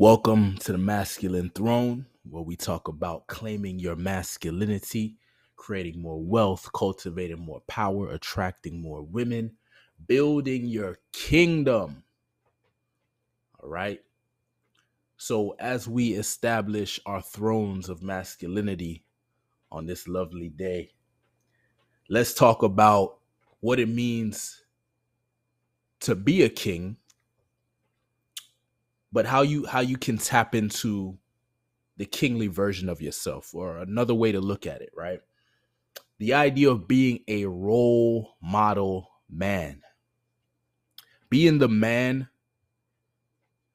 Welcome to the Masculine Throne, where we talk about claiming your masculinity, creating more wealth, cultivating more power, attracting more women, building your kingdom. All right. So, as we establish our thrones of masculinity on this lovely day, let's talk about what it means to be a king but how you how you can tap into the kingly version of yourself or another way to look at it right? The idea of being a role model man. Being the man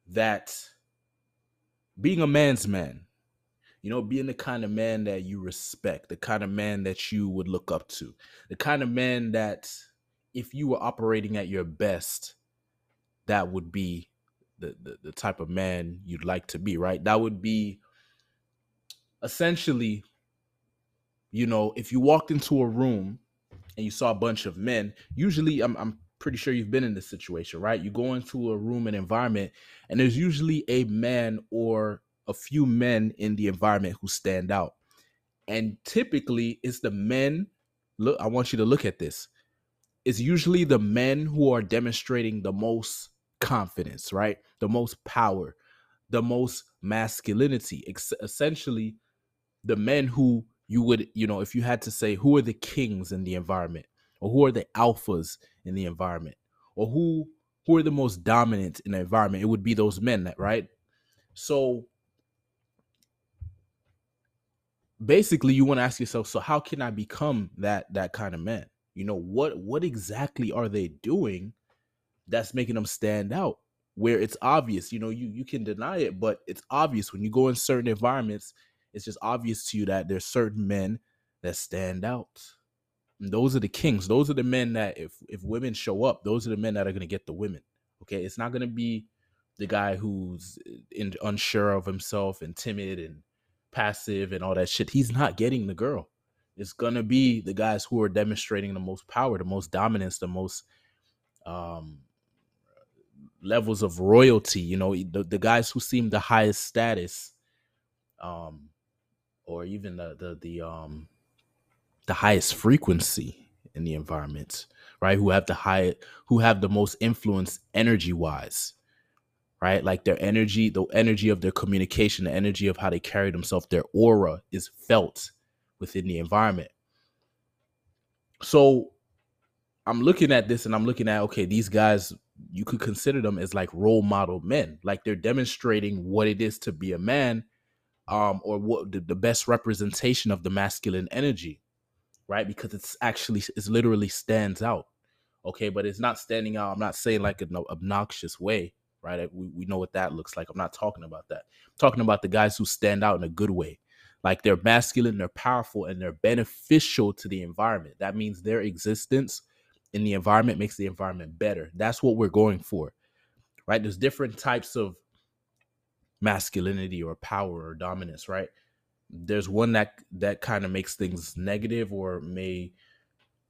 that being a man's man. You know being the kind of man that you respect the kind of man that you would look up to the kind of man that if you were operating at your best that would be the, the, the type of man you'd like to be, right? That would be essentially, you know, if you walked into a room and you saw a bunch of men, usually I'm, I'm pretty sure you've been in this situation, right? You go into a room and environment, and there's usually a man or a few men in the environment who stand out. And typically, it's the men. Look, I want you to look at this. It's usually the men who are demonstrating the most confidence, right? The most power, the most masculinity. Ex- essentially, the men who you would, you know, if you had to say who are the kings in the environment, or who are the alphas in the environment, or who who are the most dominant in the environment, it would be those men, that right? So basically you want to ask yourself so how can i become that that kind of man you know what what exactly are they doing that's making them stand out where it's obvious you know you you can deny it but it's obvious when you go in certain environments it's just obvious to you that there's certain men that stand out. And those are the kings those are the men that if if women show up those are the men that are going to get the women okay? It's not going to be the guy who's uh, in, unsure of himself and timid and passive and all that shit. He's not getting the girl. It's going to be the guys who are demonstrating the most power the most dominance the most um levels of royalty you know the, the guys who seem the highest status um or even the the, the um the highest frequency in the environment right? Who have the high who have the most influence energy wise right? Like their energy the energy of their communication the energy of how they carry themselves their aura is felt within the environment. So i'm looking at this and i'm looking at okay these guys you could consider them as like role model men like they're demonstrating what it is to be a man um or what the, the best representation of the masculine energy right? Because it's actually it's literally stands out okay? But it's not standing out i'm not saying like an obnoxious way right? We, we know what that looks like i'm not talking about that. I'm talking about the guys who stand out in a good way. Like they're masculine they're powerful and they're beneficial to the environment. That means their existence in the environment makes the environment better. That's what we're going for, right? There's different types of masculinity or power or dominance, right? There's one that that kind of makes things negative or may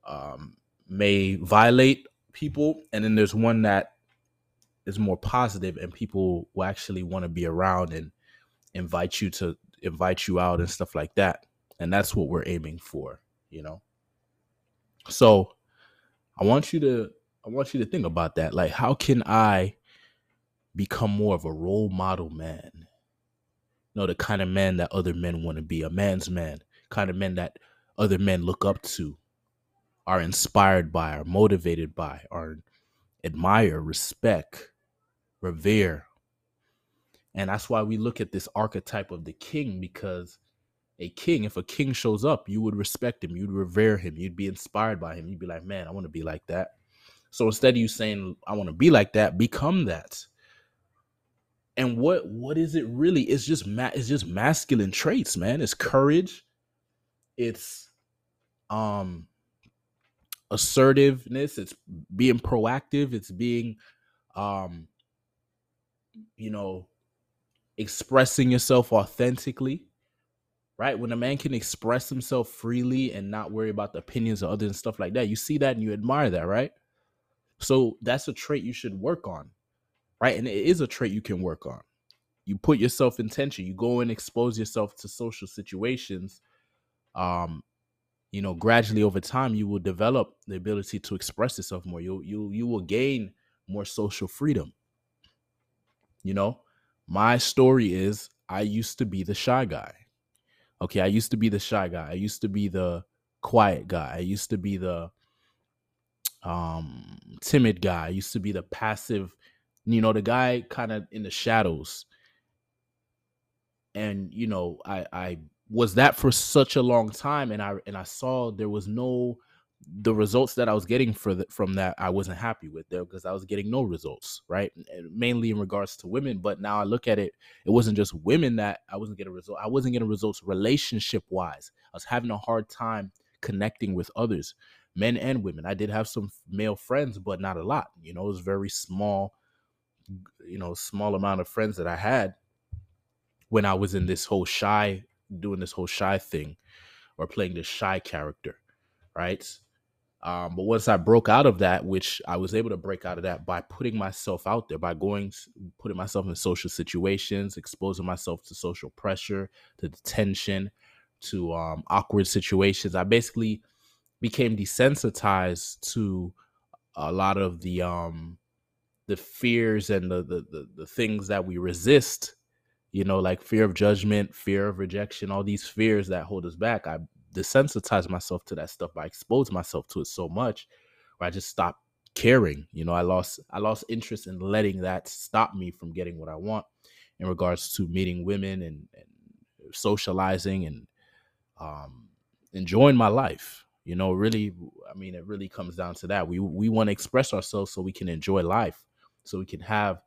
um, may violate people, and then there's one that is more positive and people will actually want to be around and invite you to invite you out and stuff like that. And that's what we're aiming for, you know. So I want you to I want you to think about that. Like, how can I become more of a role model man? You know, the kind of man that other men want to be, a man's man, kind of men that other men look up to, are inspired by, are motivated by, are admire, respect, revere. And that's why we look at this archetype of the king because a king, if a king shows up, you would respect him, you'd revere him, you'd be inspired by him. You'd be like, man, I want to be like that. So instead of you saying, I want to be like that, become that. And what what is it really? It's just ma- it's just masculine traits, man. It's courage. It's um assertiveness, it's being proactive, it's being um you know expressing yourself authentically right? When a man can express himself freely and not worry about the opinions of others and stuff like that, you see that and you admire that, right? So that's a trait you should work on, right? And it is a trait you can work on. you put yourself in tension. You go and expose yourself to social situations. Um, you know, gradually over time, you will develop the ability to express yourself more. You'll you you will gain more social freedom. You know, my story is I used to be the shy guy. Okay, I used to be the shy guy. I used to be the quiet guy. I used to be the um timid guy. I used to be the passive, you know, the guy kind of in the shadows. And you know, I I was that for such a long time and I and I saw there was no the results that I was getting for the, from that I wasn't happy with there because I was getting no results, right? Mainly in regards to women, but now I look at it, it wasn't just women that I wasn't getting results. I wasn't getting results relationship wise. I was having a hard time connecting with others, men and women. I did have some male friends, but not a lot. You know, it was very small, you know, small amount of friends that I had when I was in this whole shy, doing this whole shy thing or playing this shy character, right? Um, but once I broke out of that, which I was able to break out of that by putting myself out there, by going, putting myself in social situations, exposing myself to social pressure, to tension, to um, awkward situations, I basically became desensitized to a lot of the um, the fears and the, the the the things that we resist. You know, like fear of judgment, fear of rejection, all these fears that hold us back. I desensitize myself to that stuff. I expose myself to it so much where I just stopped caring. You know, I lost I lost interest in letting that stop me from getting what I want in regards to meeting women and, and socializing and um, enjoying my life. You know, really, I mean, it really comes down to that. We we want to express ourselves so we can enjoy life, so we can have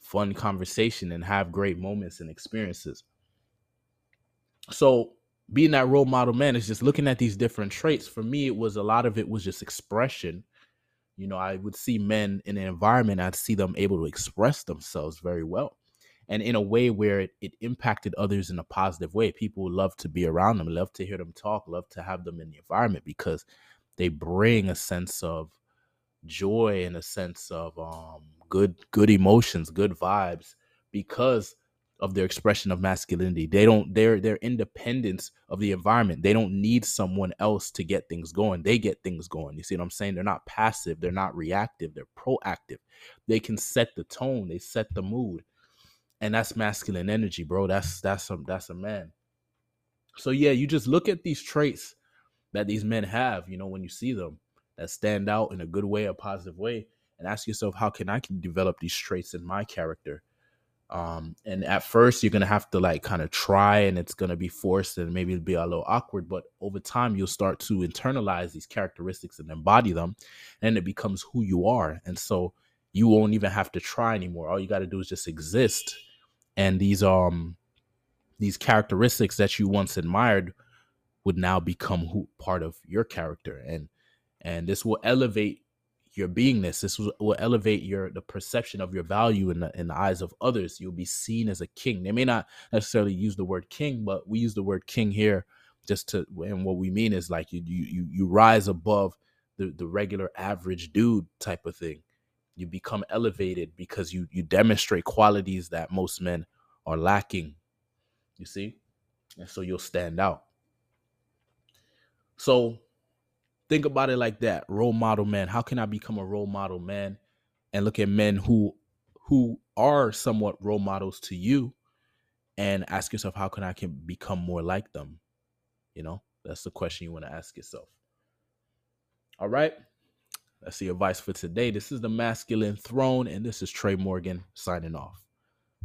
fun conversation and have great moments and experiences. So being that role model man is just looking at these different traits. For me, it was a lot of it was just expression. You know, I would see men in an environment, I'd see them able to express themselves very well. And in a way where it, it impacted others in a positive way. People love to be around them, love to hear them talk, love to have them in the environment because they bring a sense of joy and a sense of um, good good emotions, good vibes because of their expression of masculinity. They don't their their independence of the environment. They don't need someone else to get things going. They get things going. You see what I'm saying? They're not passive, they're not reactive, they're proactive. They can set the tone, they set the mood. And that's masculine energy, bro. That's that's a that's a man. So yeah, you just look at these traits that these men have, you know, when you see them that stand out in a good way, a positive way, and ask yourself, how can I develop these traits in my character? Um and at first you're gonna have to like kind of try and it's gonna be forced and maybe it'll be a little awkward but over time you'll start to internalize these characteristics and embody them and it becomes who you are and so you won't even have to try anymore. All you got to do is just exist and these um these characteristics that you once admired would now become who part of your character and and this will elevate your beingness. This will, will elevate your the perception of your value in the in the eyes of others. You'll be seen as a king. They may not necessarily use the word king, but we use the word king here just to and what we mean is like you you you rise above the the regular average dude type of thing. You become elevated because you you demonstrate qualities that most men are lacking. You see? And so you'll stand out. So think about it like that. Role model man how can i become a role model man and look at men who who are somewhat role models to you and ask yourself how can i can become more like them? You know that's the question you want to ask yourself. All right that's the advice for today. This is the masculine throne and this is trey morgan signing off